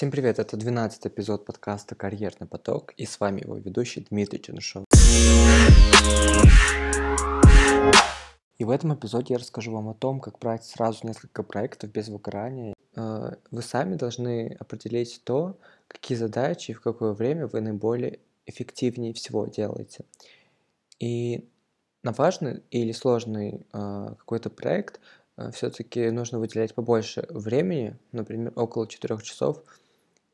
Всем привет, это 12 эпизод подкаста «Карьерный поток» и с вами его ведущий Дмитрий Чернышов. И в этом эпизоде я расскажу вам о том, как брать сразу несколько проектов без выгорания. Э, вы сами должны определить то, какие задачи и в какое время вы наиболее эффективнее всего делаете. И на важный или сложный э, какой-то проект э, все-таки нужно выделять побольше времени, например, около 4 часов,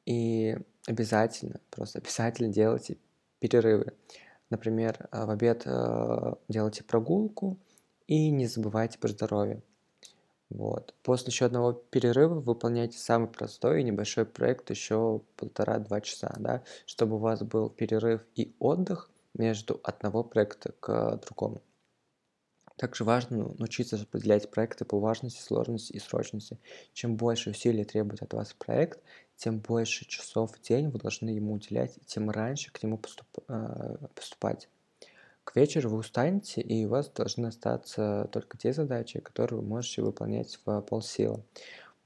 и обязательно, просто обязательно делайте перерывы. Например, э, в обед э, делайте прогулку и не забывайте про здоровье. Вот. После еще одного перерыва выполняйте самый простой и небольшой проект еще полтора-два часа, да, чтобы у вас был перерыв и отдых между одного проекта к другому. Также важно научиться распределять проекты по важности, сложности и срочности. Чем больше усилий требует от вас проект, тем больше часов в день вы должны ему уделять, и тем раньше к нему поступ, э, поступать. К вечеру вы устанете, и у вас должны остаться только те задачи, которые вы можете выполнять в полсилы.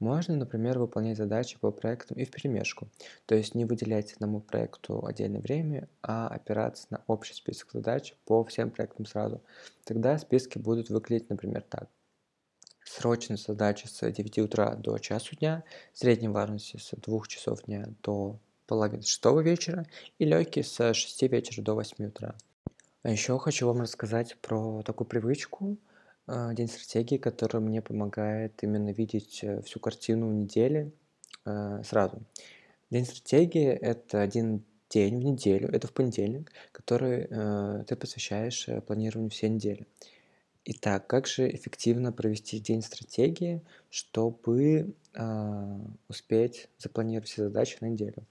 Можно, например, выполнять задачи по проектам и в перемешку, то есть не выделять одному проекту отдельное время, а опираться на общий список задач по всем проектам сразу. Тогда списки будут выглядеть, например, так. Срочные задачи с 9 утра до часу дня, средней важности с 2 часов дня до половины шестого вечера и легкие с 6 вечера до 8 утра. А еще хочу вам рассказать про такую привычку – день стратегии, который мне помогает именно видеть э, всю картину недели э, сразу. День стратегии – это один день в неделю, это в понедельник, который э, ты посвящаешь планированию всей недели. Итак, как же эффективно провести день стратегии, чтобы э, успеть запланировать все задачи на неделю?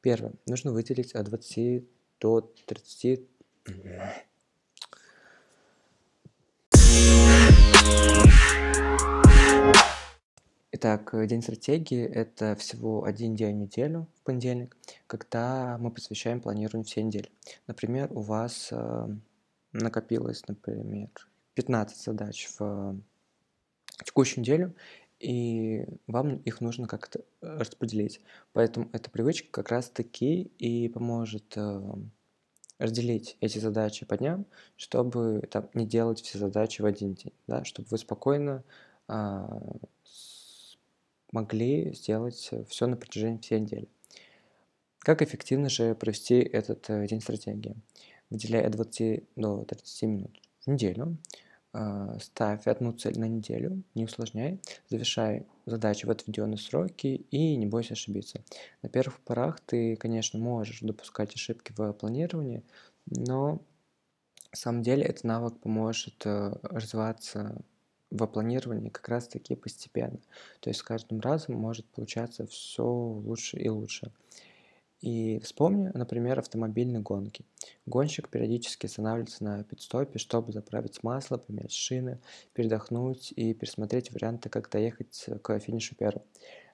Первое. Нужно выделить от 20 до 30 Итак, э, день стратегии – это всего один день в неделю, в понедельник, когда мы посвящаем планированию всей недели. Например, у вас э, накопилось, например, 15 задач в текущую неделю, и вам их нужно как-то распределить. Поэтому эта привычка как раз-таки и поможет э, разделить эти задачи по дням, чтобы там, не делать все задачи в один день, да, чтобы вы спокойно э, могли сделать все на протяжении всей недели. Как эффективно же провести этот э, день стратегии? Выделяя от 20 до 30 минут в неделю, а, ставь одну цель на неделю, не усложняй, завершай задачи в отведенные сроки и не бойся ошибиться. На первых порах ты, конечно, можешь допускать ошибки в планировании, но на самом деле этот навык поможет э, развиваться во планировании как раз таки постепенно. То есть с каждым разом может получаться все лучше и лучше. И вспомни, например, автомобильные гонки. Гонщик периодически останавливается на пидстопе, чтобы заправить масло, поменять шины, передохнуть и пересмотреть варианты, как доехать к финишу первым.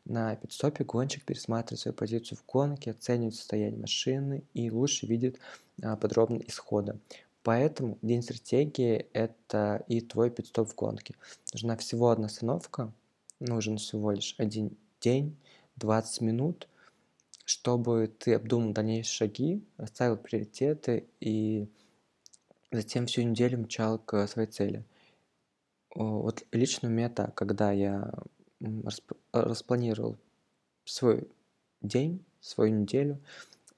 На пидстопе гонщик пересматривает свою позицию в гонке, оценивает состояние машины и лучше видит а, подробно исхода. Поэтому день стратегии – это и твой пидстоп в гонке. Нужна всего одна остановка, нужен всего лишь один день, 20 минут, чтобы ты обдумал дальнейшие шаги, расставил приоритеты и затем всю неделю мчал к своей цели. Вот лично у меня так, когда я расп распланировал свой день, свою неделю,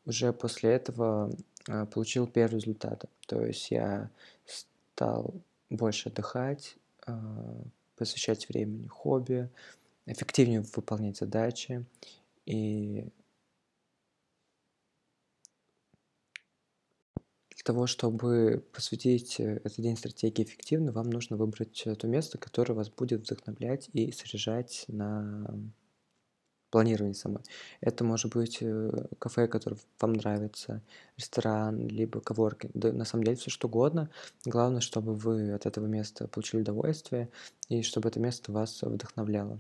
уже после этого а, получил первые результаты. То есть я стал больше отдыхать, а, посвящать времени хобби, эффективнее выполнять задачи. И того, чтобы посвятить э, этот день стратегии эффективно, вам нужно выбрать э, то место, которое вас будет вдохновлять и содержать на планирование самой. Это может быть э, кафе, которое вам нравится, ресторан, либо коворкинг. Да, на самом деле все что угодно. Главное, чтобы вы от этого места получили удовольствие и чтобы это место вас вдохновляло.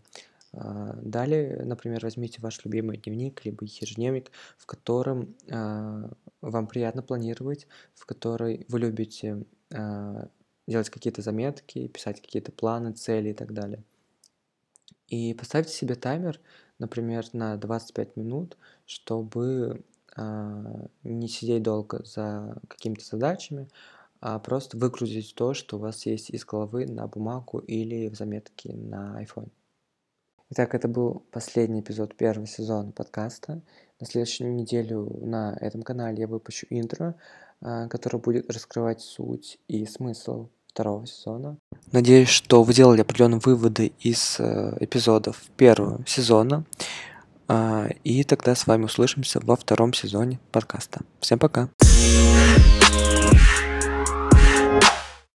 А, далее, например, возьмите ваш любимый дневник, либо ежедневник, в котором э, вам приятно планировать, в которой вы любите э, делать какие-то заметки, писать какие-то планы, цели и так далее. И поставьте себе таймер например, на 25 минут, чтобы а, не сидеть долго за какими-то задачами, а просто выгрузить то, что у вас есть из головы на бумагу или в заметке на iPhone. Итак, это был последний эпизод первого сезона подкаста. На следующую неделю на этом канале я выпущу интро, а, которое будет раскрывать суть и смысл второго сезона. Надеюсь, что вы делали определенные выводы из э, эпизодов первого сезона. А, и тогда с вами услышимся во втором сезоне подкаста. Всем пока!